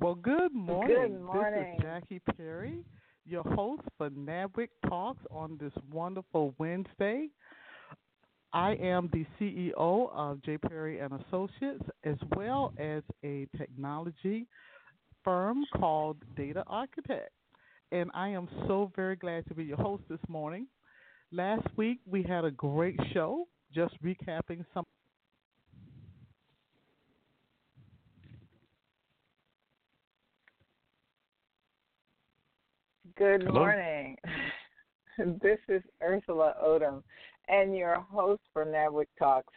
Well, good morning. Good morning. This is Jackie Perry, your host for NABWIC Talks on this wonderful Wednesday. I am the CEO of J. Perry and Associates, as well as a technology firm called Data Architect. And I am so very glad to be your host this morning. Last week we had a great show, just recapping some Good Hello? morning. this is Ursula Odom and your host for NABWIC Talks.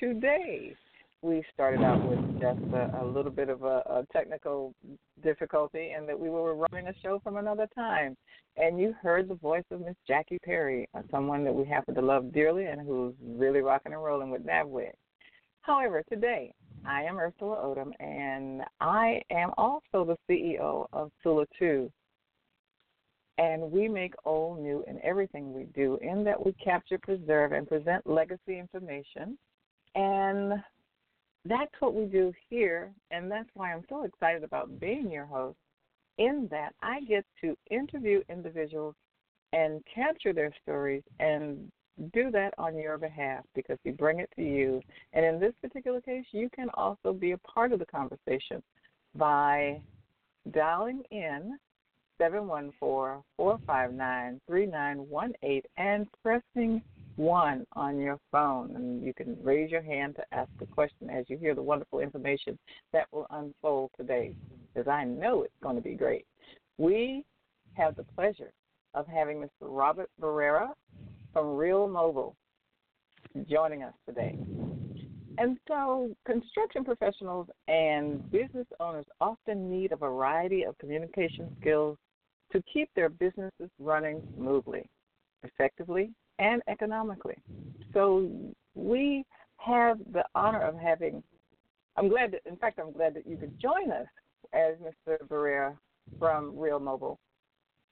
Today, we started out with just a, a little bit of a, a technical difficulty and that we were running a show from another time. And you heard the voice of Miss Jackie Perry, uh, someone that we happen to love dearly and who's really rocking and rolling with NABWIC. However, today, I am Ursula Odom, and I am also the CEO of Sula 2, and we make old new in everything we do, in that we capture, preserve, and present legacy information. And that's what we do here, and that's why I'm so excited about being your host, in that I get to interview individuals and capture their stories and do that on your behalf because we bring it to you. And in this particular case, you can also be a part of the conversation by dialing in 714-459-3918 and pressing 1 on your phone. And you can raise your hand to ask a question as you hear the wonderful information that will unfold today, because I know it's going to be great. We have the pleasure of having Mr. Robert Barrera from Real Mobile joining us today. And so, construction professionals and business owners often need a variety of communication skills to keep their businesses running smoothly, effectively, and economically. So we have the honor of having. I'm glad that, in fact, I'm glad that you could join us as Mr. Barrera from Real Mobile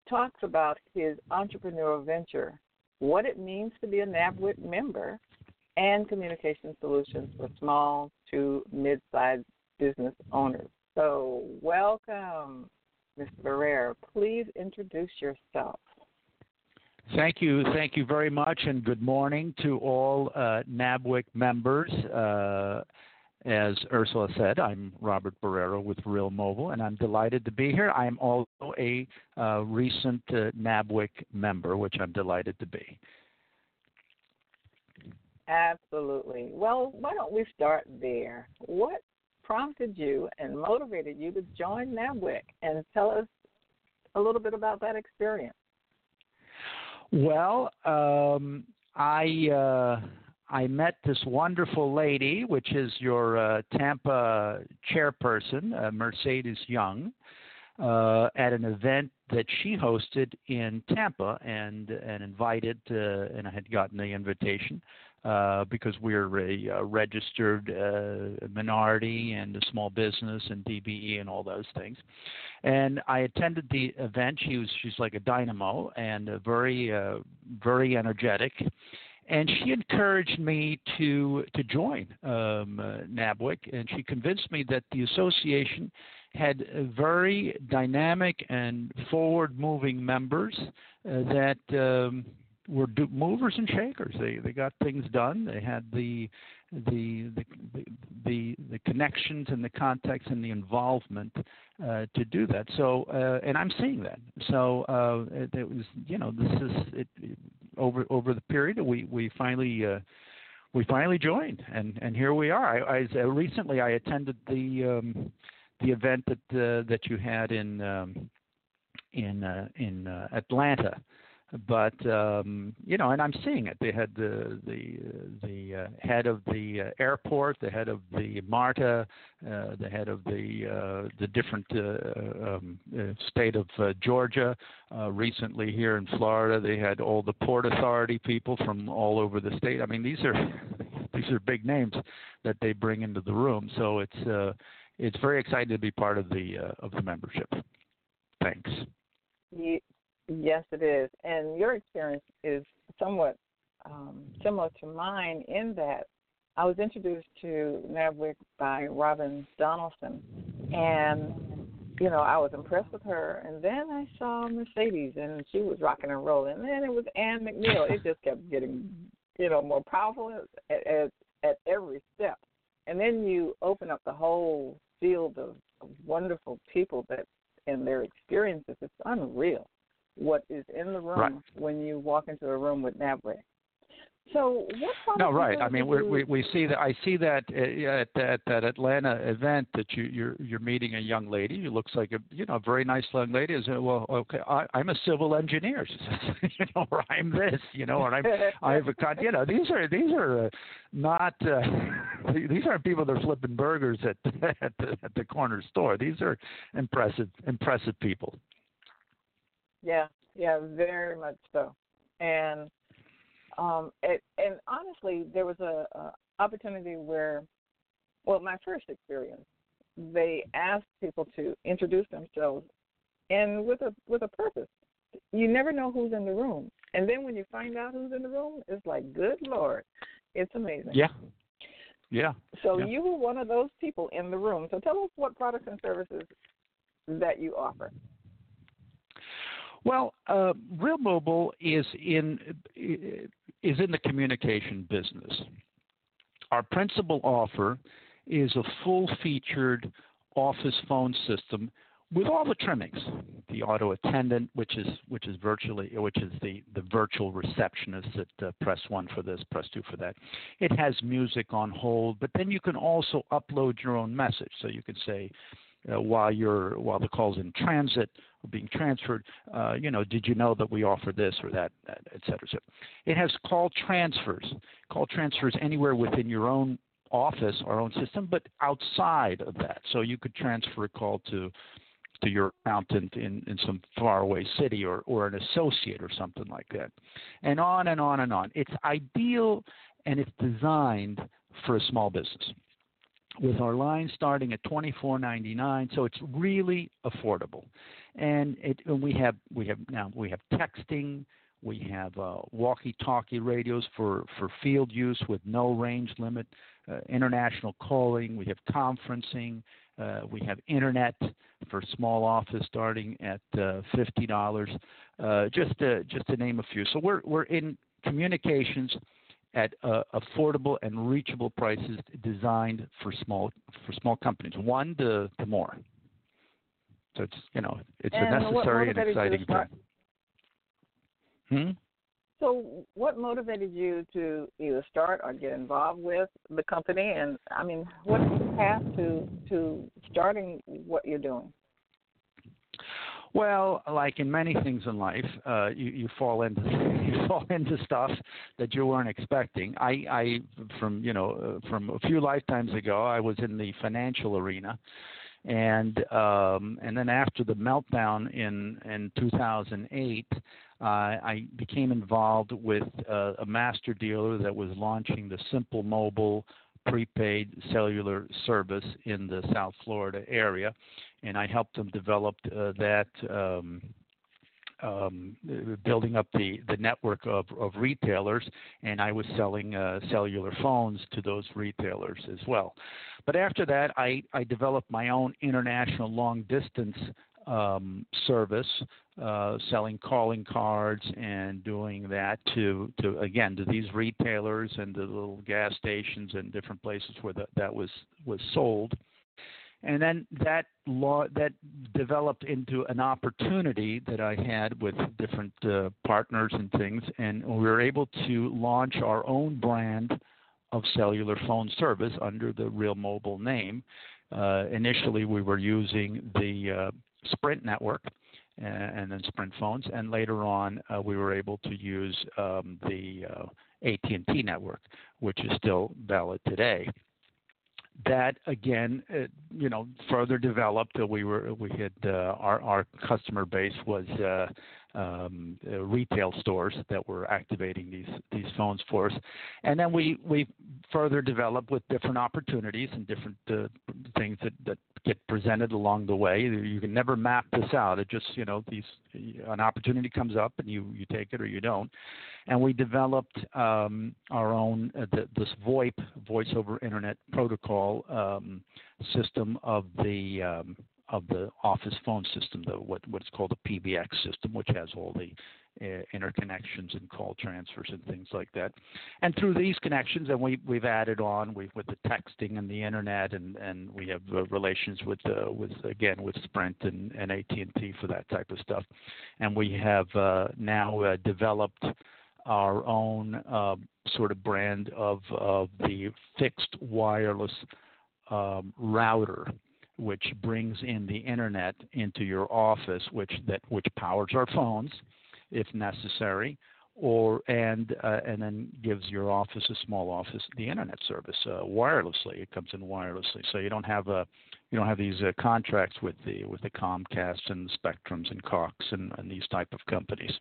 talks about his entrepreneurial venture, what it means to be a NABWIC member, and communication solutions for small to mid-sized business owners. So, welcome, Mr. Barrera. Please introduce yourself. Thank you. Thank you very much, and good morning to all uh, NABWIC members. Uh, as Ursula said, I'm Robert Barrera with Real Mobile, and I'm delighted to be here. I am also a uh, recent uh, NABWIC member, which I'm delighted to be. Absolutely. Well, why don't we start there? What prompted you and motivated you to join NABWIC and tell us a little bit about that experience? Well, um, I uh, I met this wonderful lady, which is your uh, Tampa chairperson, uh, Mercedes Young, uh, at an event that she hosted in Tampa, and and invited, uh, and I had gotten the invitation uh, because we're a, a registered uh, minority and a small business and DBE and all those things. And I attended the event. She was she's like a dynamo and uh, very uh, very energetic. and she encouraged me to to join um, uh, NABWIC, and she convinced me that the association had very dynamic and forward-moving members uh, that um, were do- movers and shakers. They they got things done. They had the the the the, the connections and the context and the involvement uh, to do that. So uh, and I'm seeing that. So uh, it, it was you know this is it, it, over over the period we we finally. Uh, we finally joined, and and here we are. I, I recently I attended the um, the event that uh, that you had in um, in uh, in uh, Atlanta. But um, you know, and I'm seeing it. They had the the the uh, head of the uh, airport, the head of the MARTA, uh, the head of the uh, the different uh, um, uh, state of Georgia. Recently here in Florida, they had all the port authority people from all over the state. I mean, these are these are big names that they bring into the room. So it's uh, it's very exciting to be part of the of the membership. Thanks. Yes, it is, and your experience is somewhat um, similar to mine in that I was introduced to NABWIC by Robin Donaldson, and you know I was impressed with her. And then I saw Mercedes, and she was rocking and rolling. And then it was Ann McNeil. It just kept getting you know more powerful at, at, at every step. And then you open up the whole field of, of wonderful people that and their experiences. It's unreal what is in the room right. when you walk into a room with NABWIC. So what? No, right. I mean, we we we see that. I see that uh, at that that Atlanta event that you you're you're meeting a young lady who looks like a you know very nice young lady. Is well, okay. I, I'm a civil engineer. She says, you know, or I'm this, you know, and I'm I have a con. You know, these are these are uh, not uh, these aren't people that are flipping burgers at at the, at the corner store. These are impressive impressive people. Yeah, yeah, very much so, and um, it, and honestly, there was a, a opportunity where, well, my first experience, they asked people to introduce themselves, and with a with a purpose. You never know who's in the room, and then when you find out who's in the room, it's like, good lord, it's amazing. Yeah. Yeah. So yeah. you were one of those people in the room. So tell us what products and services that you offer. Well, uh, Real Mobile is in is in the communication business. Our principal offer is a full-featured office phone system with all the trimmings the auto attendant which is which is virtually which is the the virtual receptionist that uh, press one for this press two for that it has music on hold but then you can also upload your own message so you can say uh, while you're while the call's in transit or being transferred, uh, you know, did you know that we offer this or that, that et cetera, et cetera. It has call transfers, call transfers anywhere within your own office our own system, but outside of that. So you could transfer a call to to your accountant in, in some faraway city or, or an associate or something like that. And on and on and on. It's ideal and it's designed for a small business with our line starting at $24.99 so it's really affordable. And it and we have we have now we have texting we have uh, walkie-talkie radios for for field use with no range limit uh, international calling we have conferencing uh, we have internet for small office starting at uh, fifty dollars uh, just to, just to name a few. So we're we're in communications at uh, affordable and reachable prices designed for small for small companies, one to, to more. So it's you know it's and a necessary and exciting time. Hmm? So, what motivated you to either start or get involved with the company? And I mean, what's the path to to starting what you're doing? Well, like in many things in life, uh, you, you fall into you fall into stuff that you weren't expecting. I, I from you know uh, from a few lifetimes ago, I was in the financial arena, and um, and then after the meltdown in in 2008, uh, I became involved with uh, a master dealer that was launching the Simple Mobile prepaid cellular service in the South Florida area, and I helped them develop uh, that um, um, building up the, the network of, of retailers, and I was selling uh, cellular phones to those retailers as well. But after that, I, I developed my own international long distance um, service, uh, selling calling cards and doing that to, to again to these retailers and the little gas stations and different places where that, that was was sold and then that law that developed into an opportunity that I had with different uh, partners and things, and we were able to launch our own brand of cellular phone service under the Real Mobile name. Uh, initially, we were using the uh, Sprint network. And then Sprint phones, and later on uh, we were able to use um, the uh, AT&T network, which is still valid today that again, uh, you know, further developed. Uh, we were we had uh, our our customer base was uh, um, retail stores that were activating these these phones for us, and then we we further developed with different opportunities and different things that that get presented along the way. You can never map this out. It just you know these an opportunity comes up and you you take it or you don't, and we developed um, our own uh, the, this VoIP voice over internet protocol um, system of the um, of the office phone system, the what what's called a PBX system, which has all the uh, interconnections and call transfers and things like that. And through these connections, and we we've added on we with the texting and the internet, and and we have uh, relations with uh, with again with Sprint and, and AT and T for that type of stuff. And we have uh, now uh, developed our own uh, sort of brand of of the fixed wireless um, router which brings in the internet into your office, which that which powers our phones, if necessary, or and uh, and then gives your office a small office the internet service uh, wirelessly. It comes in wirelessly, so you don't have a you don't have these uh, contracts with the with the Comcast and the Spectrums and Cox and, and these type of companies.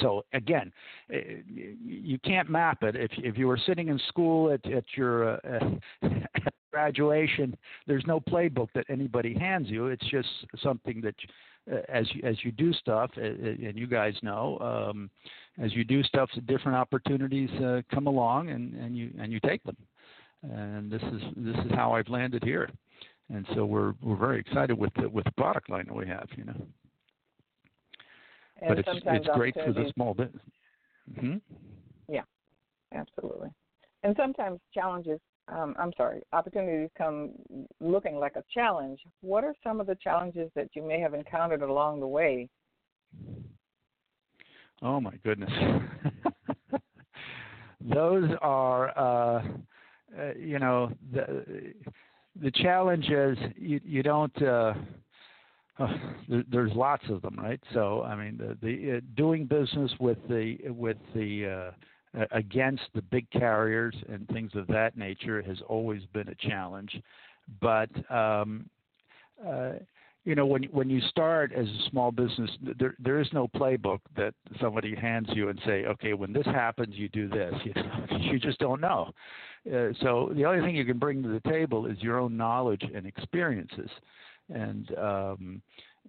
So again, eh, you can't map it. If if you were sitting in school at at your uh, graduation, there's no playbook that anybody hands you. It's just something that, uh, as you, as you do stuff, uh, and you guys know, um, as you do stuff, different opportunities uh, come along, and, and you and you take them. And this is this is how I've landed here, and so we're we're very excited with the with the product line that we have, you know. And but it's it's great for the small business. Mm-hmm. Yeah, absolutely. And sometimes challenges um, I'm sorry, opportunities come looking like a challenge. What are some of the challenges that you may have encountered along the way? Oh my goodness, those are, uh, uh, you know, the the challenge is you you don't. Uh, uh, there's lots of them, right? So I mean, the, the uh, doing business with the with the uh, against the big carriers and things of that nature has always been a challenge. But um, uh, you know, when when you start as a small business, there there is no playbook that somebody hands you and say, okay, when this happens, you do this. You, you just don't know. Uh, so the only thing you can bring to the table is your own knowledge and experiences. And um,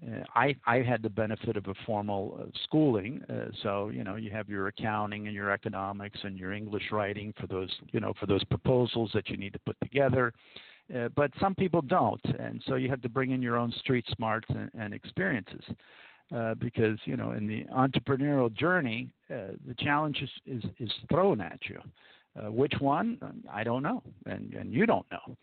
uh, I I had the benefit of a formal uh, schooling, uh, so you know you have your accounting and your economics and your English writing for those you know for those proposals that you need to put together. Uh, but some people don't, and so you have to bring in your own street smarts and, and experiences. Uh, because you know in the entrepreneurial journey, uh, the challenge is, is, is thrown at you. which one? I don't know, and and you don't know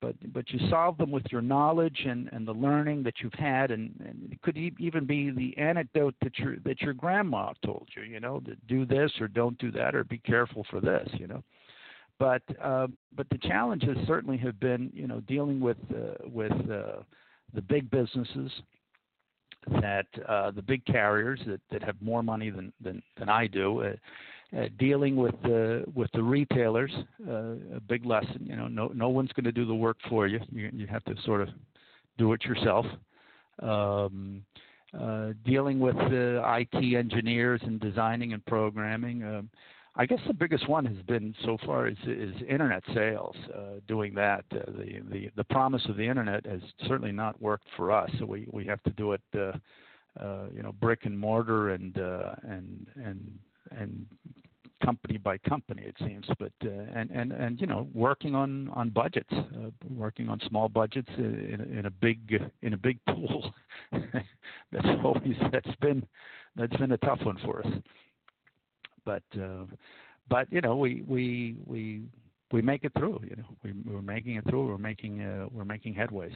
but but you solve them with your knowledge and, and the learning that you've had, and, and it could e- even be the anecdote that your that your grandma told you, you know, to do this or don't do that or be careful for this, you know. But uh, but the challenges certainly have been, you know, dealing with uh, with uh, the big businesses that uh, the big carriers that, that have more money than than, than I do. Uh, uh, dealing with the with the retailers, uh, a big lesson. You know, no no one's going to do the work for you. You you have to sort of do it yourself. Um, uh, dealing with the IT engineers and designing and programming. Um, I guess the biggest one has been so far is, is internet sales. Uh, doing that, uh, the the the promise of the internet has certainly not worked for us. So we we have to do it uh, you know brick and mortar and and and and company by company it seems but uh, and and and you know working on on budgets uh, working on small budgets in, in a big in a big pool. That's always that's been that's been a tough one for us. But uh, but you know we we we we make it through you know we, we're making it through we're making uh, we're making headways.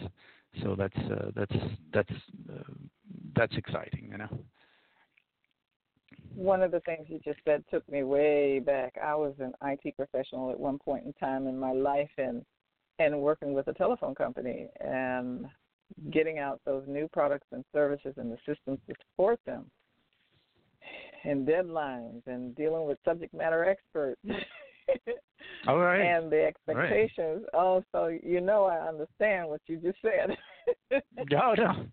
So that's uh, that's that's uh, that's exciting you know one of the things you just said took me way back. I was an IT professional at one point in time in my life and and working with a telephone company and getting out those new products and services and the systems to support them and deadlines and dealing with subject matter experts. Mm. All right. and the expectations. Right. Oh, so you know I understand what you just said. no, no.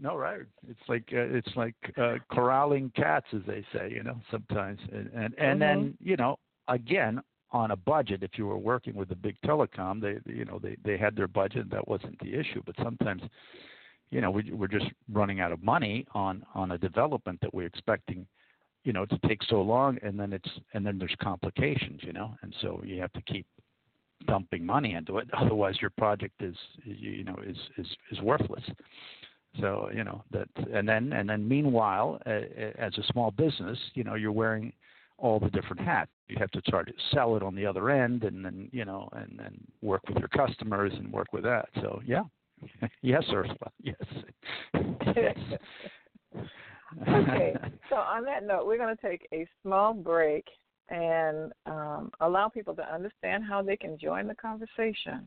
No, right. It's like uh, it's like uh, corralling cats, as they say. You know, sometimes, and and, and mm-hmm. then you know, again, on a budget. If you were working with a big telecom, they you know they they had their budget. That wasn't the issue. But sometimes, you know, we, we're just running out of money on on a development that we're expecting, you know, to take so long, and then it's and then there's complications. You know, and so you have to keep dumping money into it. Otherwise, your project is you know is is is worthless. So you know that, and then and then meanwhile, uh, as a small business, you know you're wearing all the different hats. You have to try to sell it on the other end, and then you know, and then work with your customers and work with that. So yeah, yes, Ursula, yes. yes. okay, so on that note, we're going to take a small break and um, allow people to understand how they can join the conversation.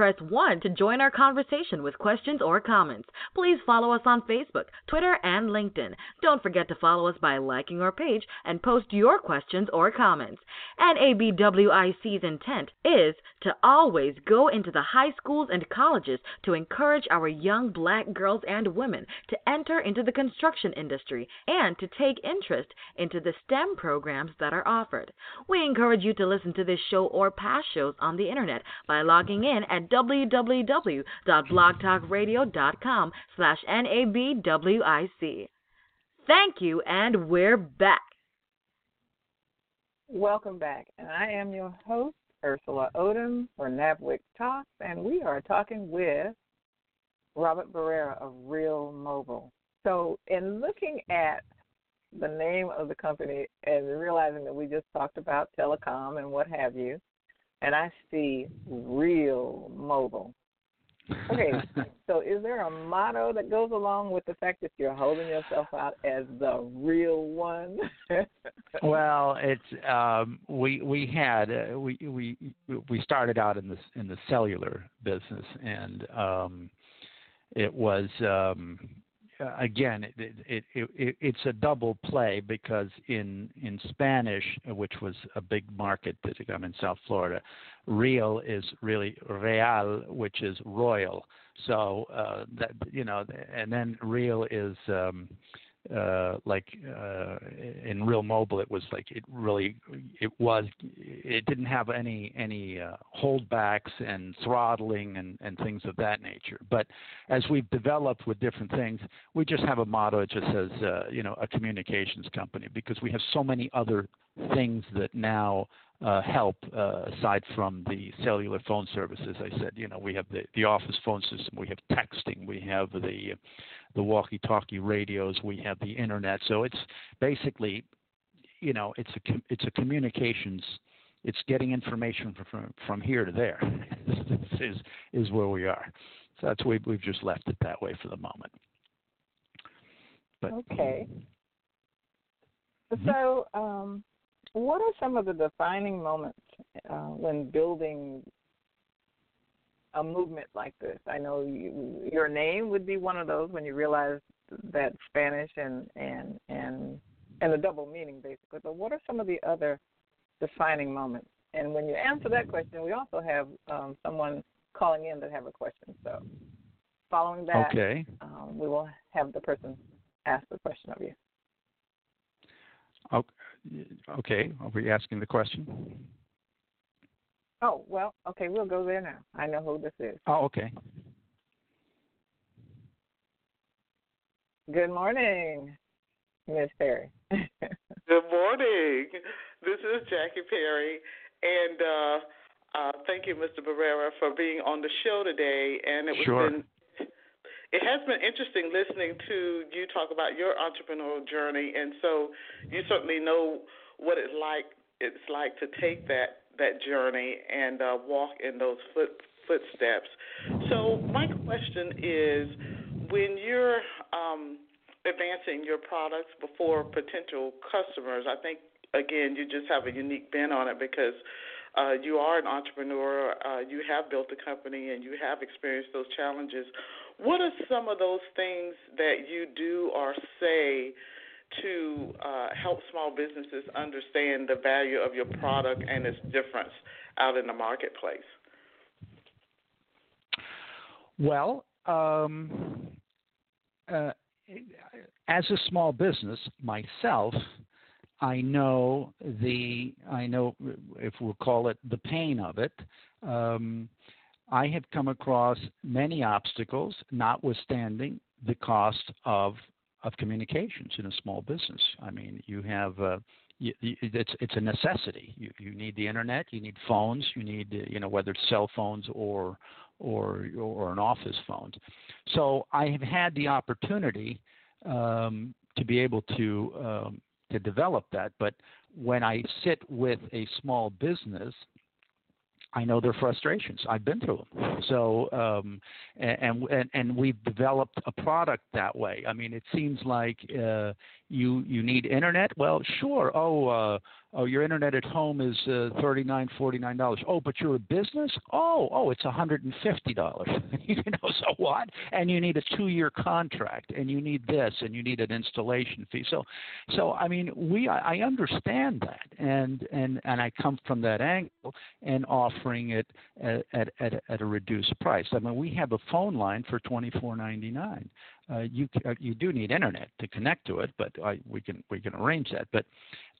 press 1 to join our conversation with questions or comments. Please follow us on Facebook, Twitter, and LinkedIn. Don't forget to follow us by liking our page and post your questions or comments. NABWIC's intent is to always go into the high schools and colleges to encourage our young black girls and women to enter into the construction industry and to take interest into the STEM programs that are offered. We encourage you to listen to this show or past shows on the internet by logging in at www.blogtalkradio.com slash NABWIC. Thank you, and we're back. Welcome back. And I am your host, Ursula Odom for NABWIC Talks, and we are talking with Robert Barrera of Real Mobile. So, in looking at the name of the company and realizing that we just talked about telecom and what have you, and I see real mobile. Okay, so is there a motto that goes along with the fact that you're holding yourself out as the real one? well, it's um, we we had uh, we we we started out in the in the cellular business, and um, it was um, again, it, it, it, it's a double play because in in Spanish, which was a big market that I'm in South Florida, real is really real, which is royal. So uh, that you know, and then real is um, uh, like uh, in real mobile it was like it really it was it didn't have any any uh, holdbacks and throttling and and things of that nature. But as we've developed with different things we just have a motto it just says uh, you know a communications company because we have so many other things that now uh, help uh, aside from the cellular phone services. I said, you know, we have the, the office phone system, we have texting, we have the the walkie-talkie radios, we have the internet. So it's basically, you know, it's a it's a communications. It's getting information from from, from here to there. is is where we are. So that's we we've just left it that way for the moment. But, okay. Mm-hmm. So, um, what are some of the defining moments uh, when building a movement like this? I know you, your name would be one of those when you realize that Spanish and and and and the double meaning basically. But what are some of the other defining moments? And when you answer that question, we also have um, someone calling in that have a question. So following that, okay. um, we will have the person ask the question of you. Okay. Are we asking the question? Oh, well, okay, we'll go there now. I know who this is. Oh, okay. Good morning, Miss Perry. Good morning. This is Jackie Perry, and uh, uh, thank you, Mr. Barrera, for being on the show today. And it was sure. been, it has been interesting listening to you talk about your entrepreneurial journey, and so you certainly know what it's like. It's like to take that that journey and uh, walk in those foot, footsteps. So my question is, when you're um, advancing your products before potential customers, I think again you just have a unique bent on it because uh, you are an entrepreneur, uh, you have built a company, and you have experienced those challenges. What are some of those things that you do or say to uh, help small businesses understand the value of your product and its difference out in the marketplace? Well, um, uh, as a small business myself, I know the I know if we'll call it the pain of it. Um, I have come across many obstacles, notwithstanding the cost of of communications in a small business. I mean, you have uh, you, it's it's a necessity. You you need the internet, you need phones, you need you know whether it's cell phones or or or an office phone. So I have had the opportunity um, to be able to um, to develop that. But when I sit with a small business I know their frustrations. I've been through them. So, um, and, and and we've developed a product that way. I mean, it seems like uh, you you need internet. Well, sure. Oh, uh, oh, your internet at home is uh, thirty nine, forty nine dollars. Oh, but you're a business. Oh, oh, it's a hundred and fifty dollars. you know, so what? And you need a two year contract, and you need this, and you need an installation fee. So, so I mean, we I, I understand that, and and and I come from that angle and offering it at at at, at a reduced price. I mean, we have a phone line for twenty four ninety nine uh, you uh, you do need internet to connect to it, but I, we can we can arrange that. But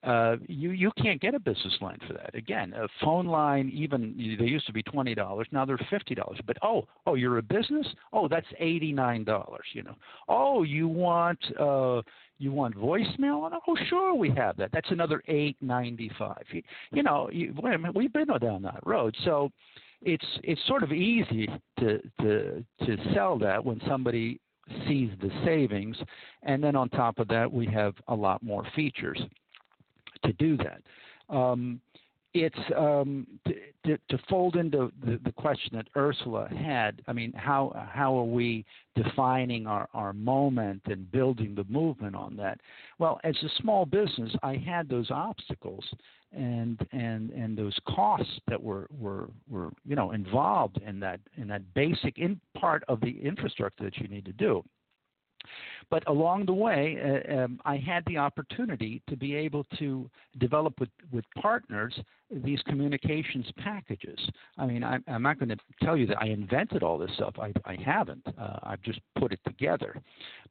uh, you you can't get a business line for that. Again, a phone line even they used to be twenty dollars, now they're fifty dollars. But oh oh you're a business, oh that's eighty nine dollars. You know, oh you want uh, you want voicemail? Oh sure we have that. That's another eight ninety five. You, you know you, we've been down that road, so it's it's sort of easy to to to sell that when somebody sees the savings. And then on top of that, we have a lot more features to do that. Um, it's um, to, to, fold into the, the, question that Ursula had. I mean, how how are we defining our, our moment and building the movement on that? Well, as a small business, I had those obstacles and and and those costs that were were were you know involved in that in that basic in part of the infrastructure that you need to do. But along the way, uh, um, I had the opportunity to be able to develop with, with partners these communications packages. I mean, I'm, I'm not going to tell you that I invented all this stuff. I, I haven't. Uh, I've just put it together.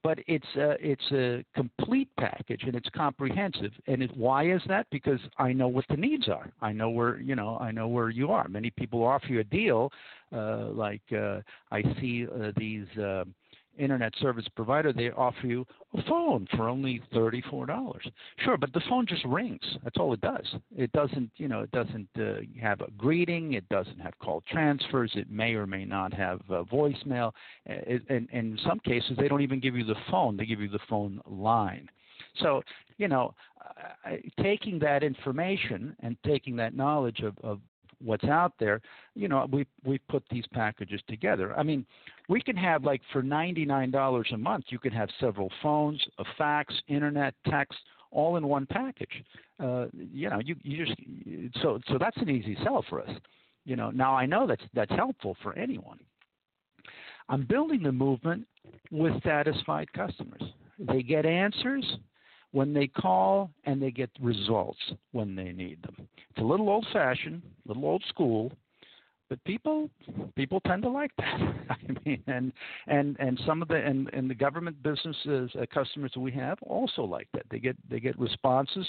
But it's a, it's a complete package and it's comprehensive. And it, why is that? Because I know what the needs are. I know where you know. I know where you are. Many people offer you a deal, uh, like uh, I see uh, these. Uh, internet service provider, they offer you a phone for only thirty-four dollars. Sure, but the phone just rings. That's all it does. It doesn't, you know, it doesn't uh, have a greeting. It doesn't have call transfers. It may or may not have uh, voicemail. It, and, and in some cases, they don't even give you the phone. They give you the phone line. So, you know, uh, taking that information and taking that knowledge of, of what's out there, you know, we we put these packages together. I mean, we can have like for ninety nine dollars a month, you can have several phones, a fax, internet, text, all in one package. Uh, you know, you you just so so that's an easy sell for us. You know, now I know that's that's helpful for anyone. I'm building the movement with satisfied customers. They get answers when they call and they get results when they need them. It's a little old fashioned, a little old school, but people people tend to like that. I mean, and and and some of the and, and the government businesses uh, customers we have also like that. They get they get responses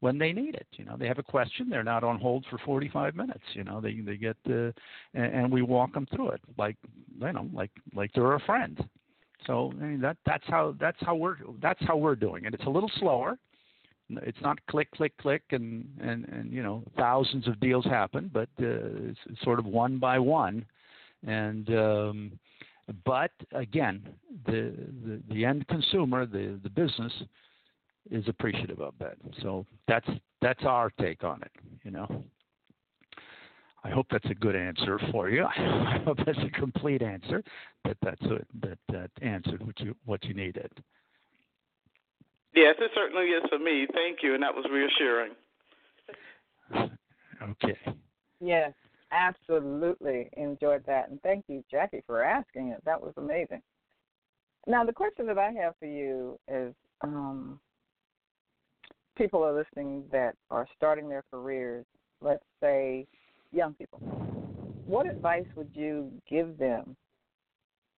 when they need it. You know, they have a question, they're not on hold for 45 minutes. You know, they they get uh, and, and we walk them through it like you know like like they're a friend. So I mean, that that's how that's how we're that's how we're doing it. It's a little slower. It's not click click click and and and you know thousands of deals happen, but uh, it's, sort of one by one. And um, but again, the, the the end consumer, the the business, is appreciative of that. So that's that's our take on it. You know. I hope that's a good answer for you. I hope that's a complete answer. That that's a, that that answered what you what you needed. Yes, it certainly is for me. Thank you, and that was reassuring. Okay. Yes, absolutely enjoyed that, and thank you, Jackie, for asking it. That was amazing. Now, the question that I have for you is: um, people are listening that are starting their careers. Let's say young people. What advice would you give them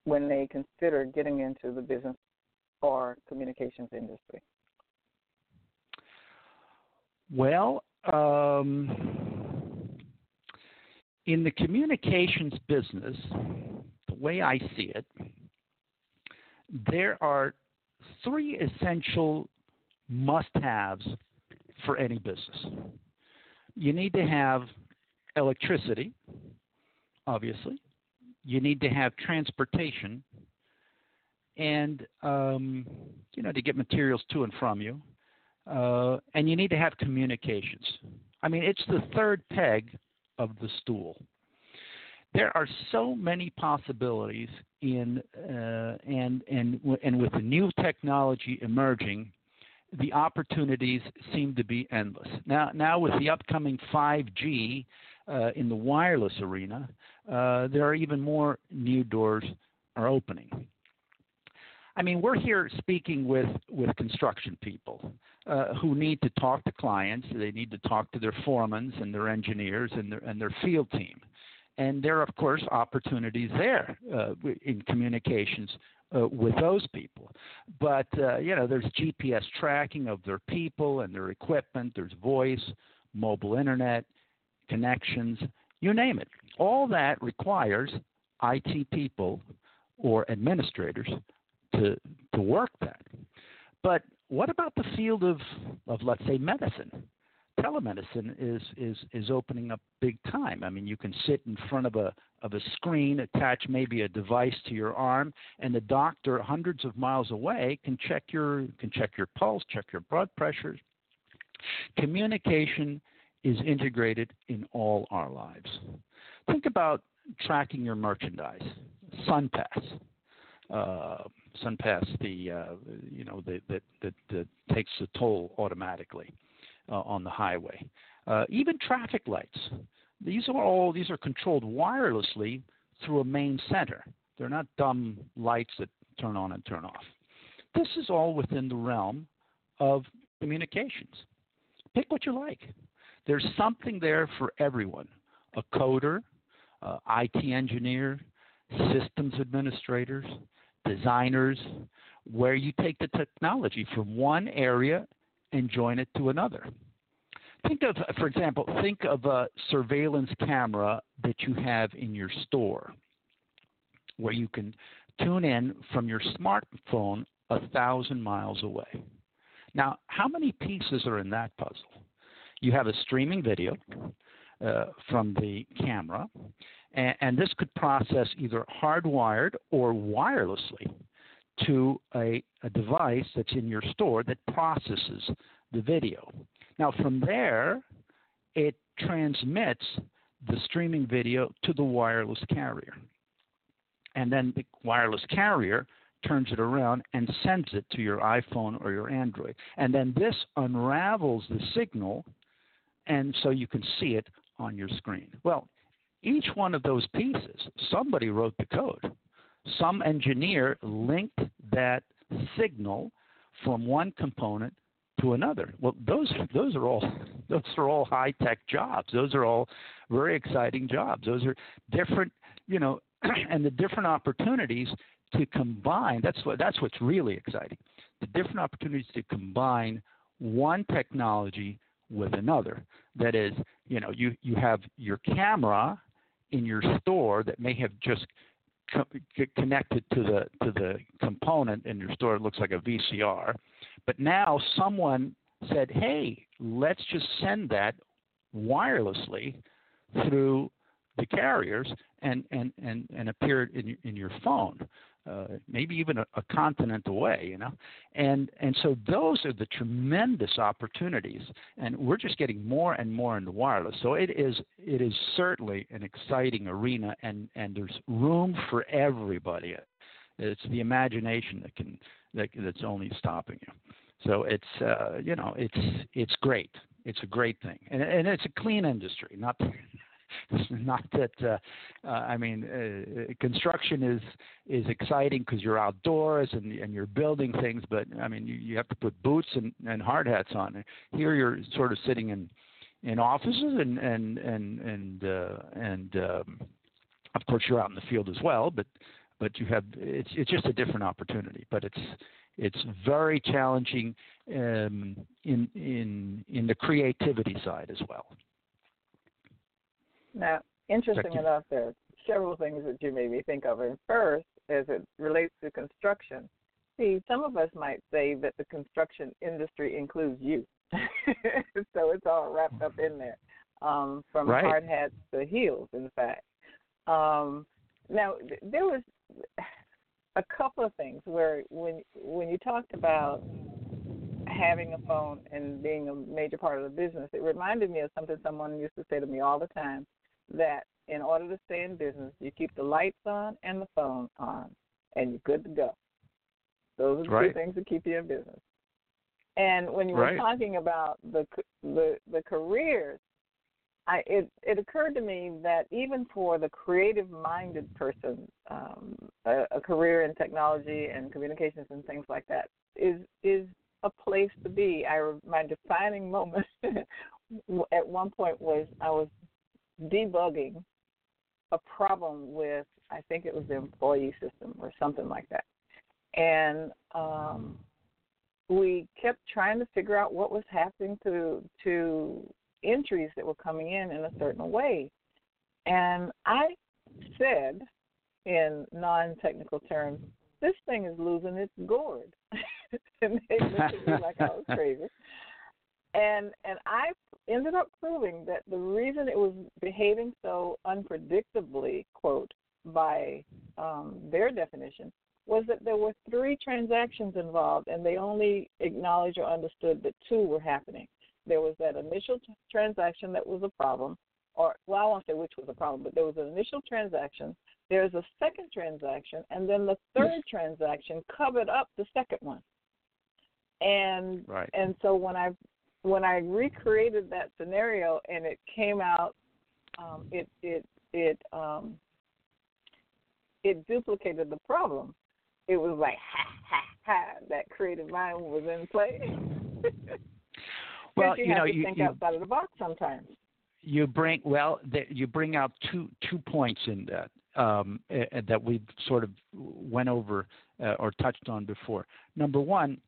when they consider getting into the business or communications industry? Well, um, in the communications business, the way I see it, there are three essential must haves for any business. You need to have electricity, obviously. You need to have transportation, and um, you know to get materials to and from you, uh, and you need to have communications. I mean, it's the third peg of the stool. There are so many possibilities in uh, and and and with the new technology emerging, the opportunities seem to be endless. Now, now with the upcoming 5G uh, in the wireless arena, uh, there are even more new doors are opening. I mean, we're here speaking with, with construction people uh, who need to talk to clients. They need to talk to their foremen and their engineers and their, and their field team. And there are, of course, opportunities there uh, in communications uh, with those people. But, uh, you know, there's GPS tracking of their people and their equipment, there's voice, mobile internet, connections, you name it. All that requires IT people or administrators to to work that. But what about the field of, of let's say medicine? Telemedicine is, is is opening up big time. I mean, you can sit in front of a of a screen, attach maybe a device to your arm, and the doctor hundreds of miles away can check your can check your pulse, check your blood pressure. Communication is integrated in all our lives. Think about tracking your merchandise. SunPass. Uh, SunPass, the uh, you know that that that takes the toll automatically uh, on the highway. Uh, even traffic lights. These are all these are controlled wirelessly through a main center. They're not dumb lights that turn on and turn off. This is all within the realm of communications. Pick what you like. There's something there for everyone a coder, uh, IT engineer, systems administrators, designers, where you take the technology from one area and join it to another. Think of, for example, think of a surveillance camera that you have in your store where you can tune in from your smartphone a thousand miles away. Now, how many pieces are in that puzzle? You have a streaming video uh, from the camera, and, and, this could process either hardwired or wirelessly to a, a device that's in your store that processes the video. Now, from there, it transmits the streaming video to the wireless carrier. And then the wireless carrier turns it around and sends it to your iPhone or your Android. And then this unravels the signal and so you can see it on your screen. Well, each one of those pieces, somebody wrote the code. Some engineer linked that signal from one component to another. Well, those those are all those are all high tech jobs. Those are all very exciting jobs. Those are different, you know, and the different opportunities to combine. That's what that's what's really exciting. The different opportunities to combine one technology with another. That is, you know, you you have your camera in your store that may have just co- connected to the to the component in your store. It looks like a VCR, but now someone said, "Hey, let's just send that wirelessly through the carriers and and and and appear in in your phone." uh, maybe even a, a, continent away, you know. And and so those are the tremendous opportunities, and we're just getting more and more into wireless. So it is it is certainly an exciting arena, and and there's room for everybody. It's the imagination that can that, that's only stopping you. So it's uh, you know it's it's great. It's a great thing, and and it's a clean industry, not not that uh, uh, I mean, uh, construction is is exciting because you're outdoors and and you're building things, but I mean, you, you have to put boots and, and hard hats on. Here, you're sort of sitting in in offices and and and and uh, and um, of course you're out in the field as well, but but you have it's it's just a different opportunity, but it's it's very challenging um, in in in the creativity side as well. Now, interesting enough, there are several things that you made me think of. And first, as it relates to construction, see, some of us might say that the construction industry includes you. so it's all wrapped up in there, um, from right. hard hats to heels, in fact. Um, now, there was a couple of things where when when you talked about having a phone and being a major part of the business, it reminded me of something someone used to say to me all the time that in order to stay in business, you keep the lights on and the phone on, and you're good to go. Those are the right. two things that keep you in business. And when you right. were talking about the the the careers, I it it occurred to me that even for the creative minded person, um, a, a career in technology and communications and things like that is is a place to be. I my defining moment at one point was I was debugging a problem with I think it was the employee system or something like that. And um, we kept trying to figure out what was happening to to entries that were coming in in a certain way. And I said in non-technical terms, this thing is losing its gourd. and they looked at me like I was crazy and and I ended up proving that the reason it was behaving so unpredictably, quote, by um, their definition, was that there were three transactions involved, and they only acknowledged or understood that two were happening. There was that initial t- transaction that was a problem, or well, I won't say which was a problem, but there was an initial transaction. There's a second transaction, and then the third transaction covered up the second one. And right. and so when I when I recreated that scenario and it came out, um, it it it um, it duplicated the problem. It was like ha ha ha. That creative mind was in play. well, you, you have know, to you, think you, outside of the box sometimes. You bring well, the, you bring out two two points in that um, uh, that we sort of went over uh, or touched on before. Number one,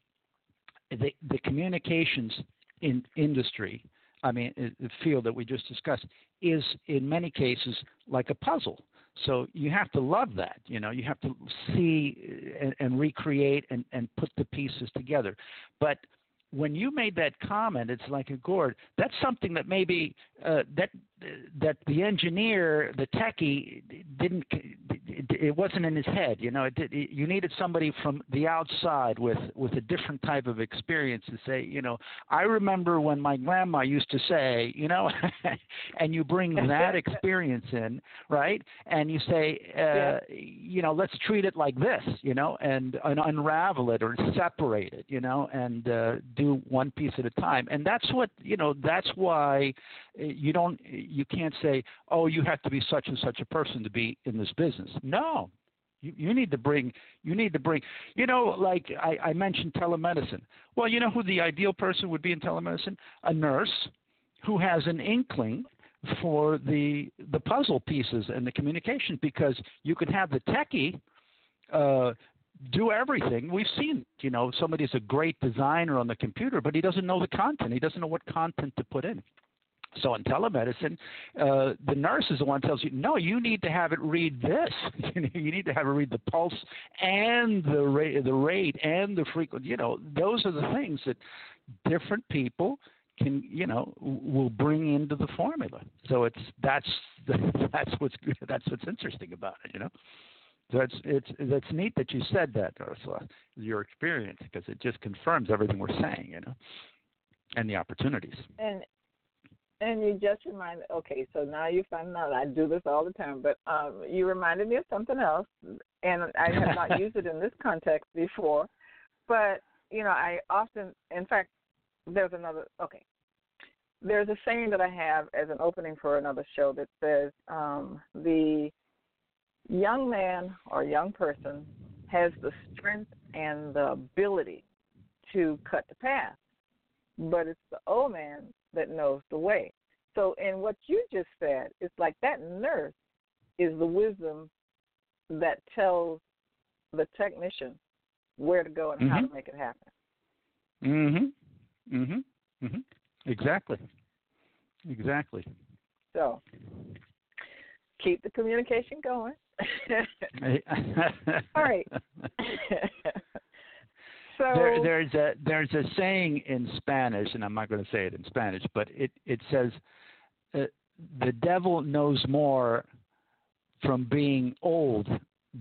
the the communications in industry, I mean, the field that we just discussed, is in many cases like a puzzle. So you have to love that. You know, you have to see and, and recreate and, and put the pieces together. But when you made that comment, it's like a gourd. That's something that maybe uh, that that the engineer, the techie, didn't it, it wasn't in his head. You know, it, it, you needed somebody from the outside with with a different type of experience to say, you know, I remember when my grandma used to say, you know, and you bring that experience in, right? And you say, uh, yeah. you know, let's treat it like this, you know, and, and unravel it or separate it, you know, and uh, do one piece at a time. And that's what, you know, that's why you don't, you can't say, oh, you have to be such and such a person to be in this business. No, you, you need to bring you need to bring you know like I, I mentioned telemedicine well you know who the ideal person would be in telemedicine a nurse who has an inkling for the the puzzle pieces and the communication because you could have the techie uh, do everything. We've seen, you know, somebody's a great designer on the computer, but he doesn't know the content. He doesn't know what content to put in. So in telemedicine, uh, the nurse is the one tells you, no, you need to have it read this. you need to have it read the pulse and the rate, the rate and the frequency. You know, those are the things that different people can, you know, will bring into the formula. So it's that's that's what's that's what's interesting about it. You know. So it's it's that's neat that you said that, Ursula, your experience, because it just confirms everything we're saying, you know, and the opportunities. And and you just reminded, okay, so now you find out I do this all the time, but um, you reminded me of something else, and I have not used it in this context before. But you know, I often, in fact, there's another. Okay, there's a saying that I have as an opening for another show that says um, the young man or young person has the strength and the ability to cut the path, but it's the old man that knows the way. So, in what you just said, it's like that nurse is the wisdom that tells the technician where to go and mm-hmm. how to make it happen. Mhm. Mhm. Mhm. Exactly. Exactly. So, keep the communication going. All right. So there, there's a there's a saying in Spanish, and I'm not going to say it in Spanish, but it it says, uh, "The devil knows more from being old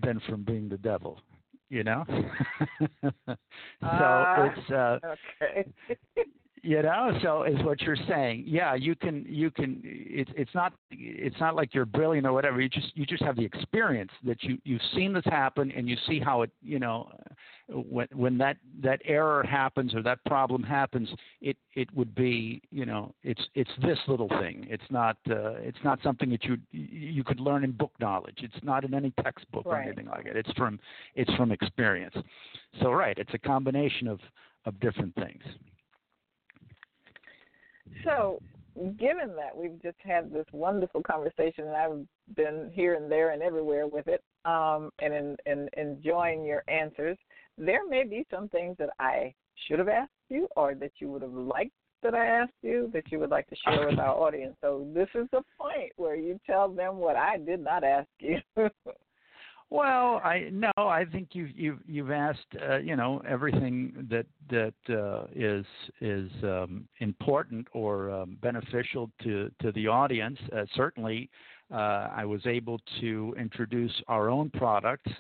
than from being the devil." You know, so uh, it's uh, okay. you know so is what you're saying yeah you can you can it's it's not it's not like you're brilliant or whatever you just you just have the experience that you you've seen this happen and you see how it you know when when that that error happens or that problem happens it it would be you know it's it's this little thing. It's not uh, it's not something that you you could learn in book knowledge. It's not in any textbook right. or anything like it it's from it's from experience. So right it's a combination of of different things. So, given that we've just had this wonderful conversation, and I've been here and there and everywhere with it, um, and in, in, enjoying your answers, there may be some things that I should have asked you, or that you would have liked that I asked you, that you would like to share with our audience. So, this is the point where you tell them what I did not ask you. Well, I no, I think you've you've you've asked uh, you know everything that that uh, is is um, important or um, beneficial to to the audience. Uh, certainly, uh, I was able to introduce our own products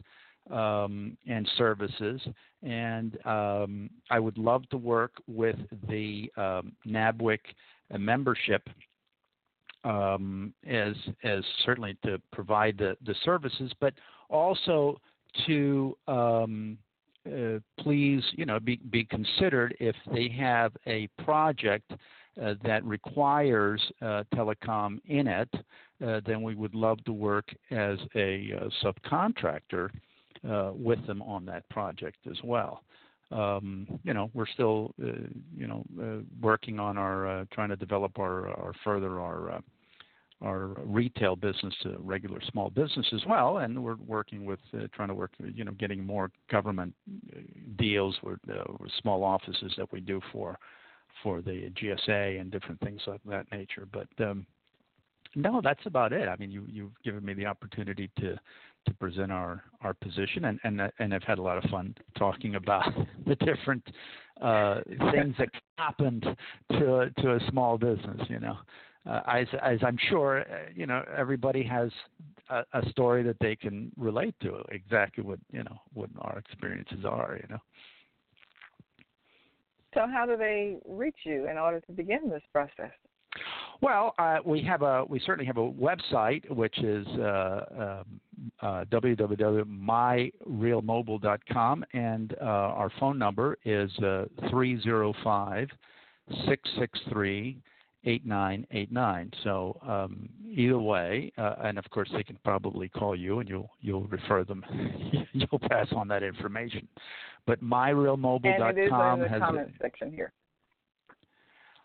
um, and services, and um, I would love to work with the um, NABWIC membership um, as as certainly to provide the, the services, but also to um, uh, please, you know, be, be considered if they have a project uh, that requires uh, telecom in it, uh, then we would love to work as a uh, subcontractor with them on that project as well. Um, you know, we're still, you know, working on our trying to develop our, our further our our retail business to regular small business as well, and we're working with uh, trying to work, you know, getting more government uh, deals with, uh, with small offices that we do for for the GSA and different things of that nature. But um, no, that's about it. I mean, you you've given me the opportunity to to present our our position, and and and I've had a lot of fun talking about the different uh, things that happened to to a small business, you know. uh, as as I'm sure uh, you know everybody has a, a story that they can relate to exactly what you know what our experiences are you know so how do they reach you in order to begin this process well, uh, we have a we certainly have a website which is uh, um, uh, www.myrealmobile.com, and uh, our phone number is uh, three zero five six six three 8989. So um, either way, uh, and of course they can probably call you, and you'll you'll refer them, you'll pass on that information. But myrealmobile.com and it is in the has comment a, section here.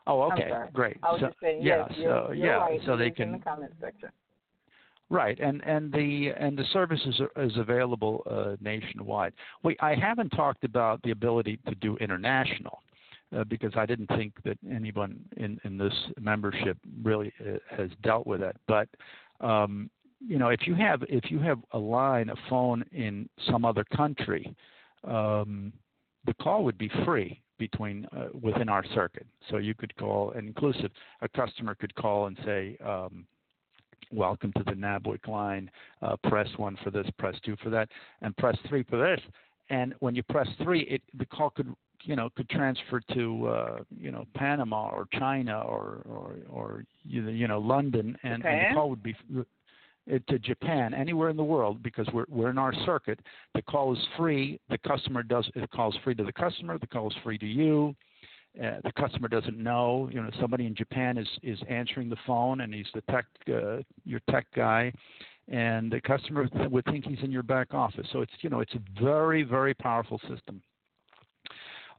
Oh, okay, great. I was so, just saying, yeah, yes, so you're, yeah, you're right. so they it's can in the comment section. Right, and and the and the service is, is available uh, nationwide. We I haven't talked about the ability to do international uh, because I didn't think that anyone in in this membership really uh, has dealt with it. But um, you know, if you have if you have a line, a phone in some other country, um, the call would be free between uh, within our circuit. So you could call, and inclusive, a customer could call and say, um, "Welcome to the NABWIC line. Uh, press one for this, press two for that, and press three for this." And when you press three, it the call could you know could transfer to uh, you know Panama or China or or or you know London, and, and the call would be to Japan, anywhere in the world, because we're we're in our circuit. The call is free. The customer does the call is free to the customer. The call is free to you. Uh, the customer doesn't know. You know, somebody in Japan is is answering the phone, and he's the tech uh, your tech guy, and the customer would think he's in your back office. So it's you know it's a very very powerful system.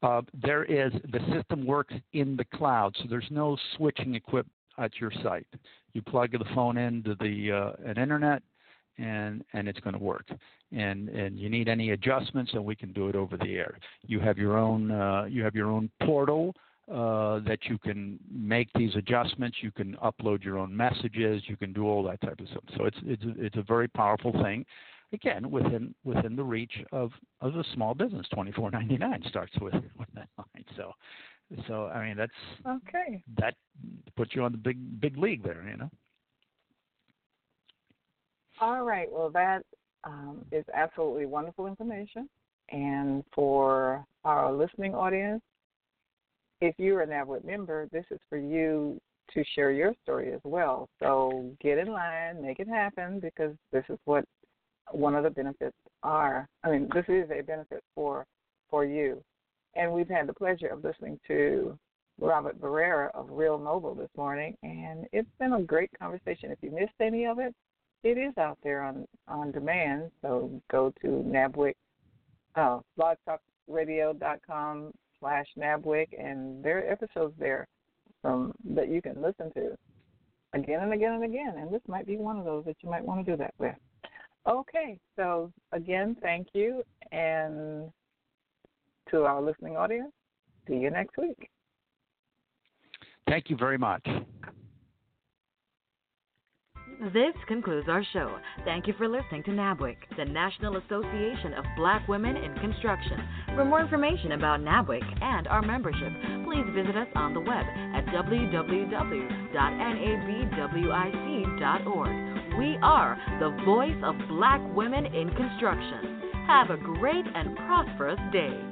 Uh, there is the system works in the cloud, so there's no switching equipment at your site. You plug the phone into the uh, an internet, and and it's going to work. And and you need any adjustments, and we can do it over the air. You have your own uh, you have your own portal uh, that you can make these adjustments. You can upload your own messages. You can do all that type of stuff. So it's it's it's a very powerful thing. Again, within within the reach of of a small business, twenty four ninety nine starts with with that line. So so I mean that's okay. That puts you on the big big league there, you know. All right. Well, that um, is absolutely wonderful information. And for our listening audience, if you're a NABWIC member, this is for you to share your story as well. So get in line, make it happen, because this is what one of the benefits are. I mean, this is a benefit for for you. And we've had the pleasure of listening to Robert Barrera of Real Mobile this morning, and it's been a great conversation. If you missed any of it, it is out there on on demand. So go to NABWIC, uh, blogtalkradio.com slash NABWIC, and there are episodes there from that you can listen to again and again and again. And this might be one of those that you might want to do that with. Okay, so again, thank you, and to our listening audience. See you next week. Thank you very much. This concludes our show. Thank you for listening to NABWIC, the National Association of Black Women in Construction. For more information about NABWIC and our membership, please visit us on the web at www.nabwic.org. We are the voice of black women in construction. Have a great and prosperous day.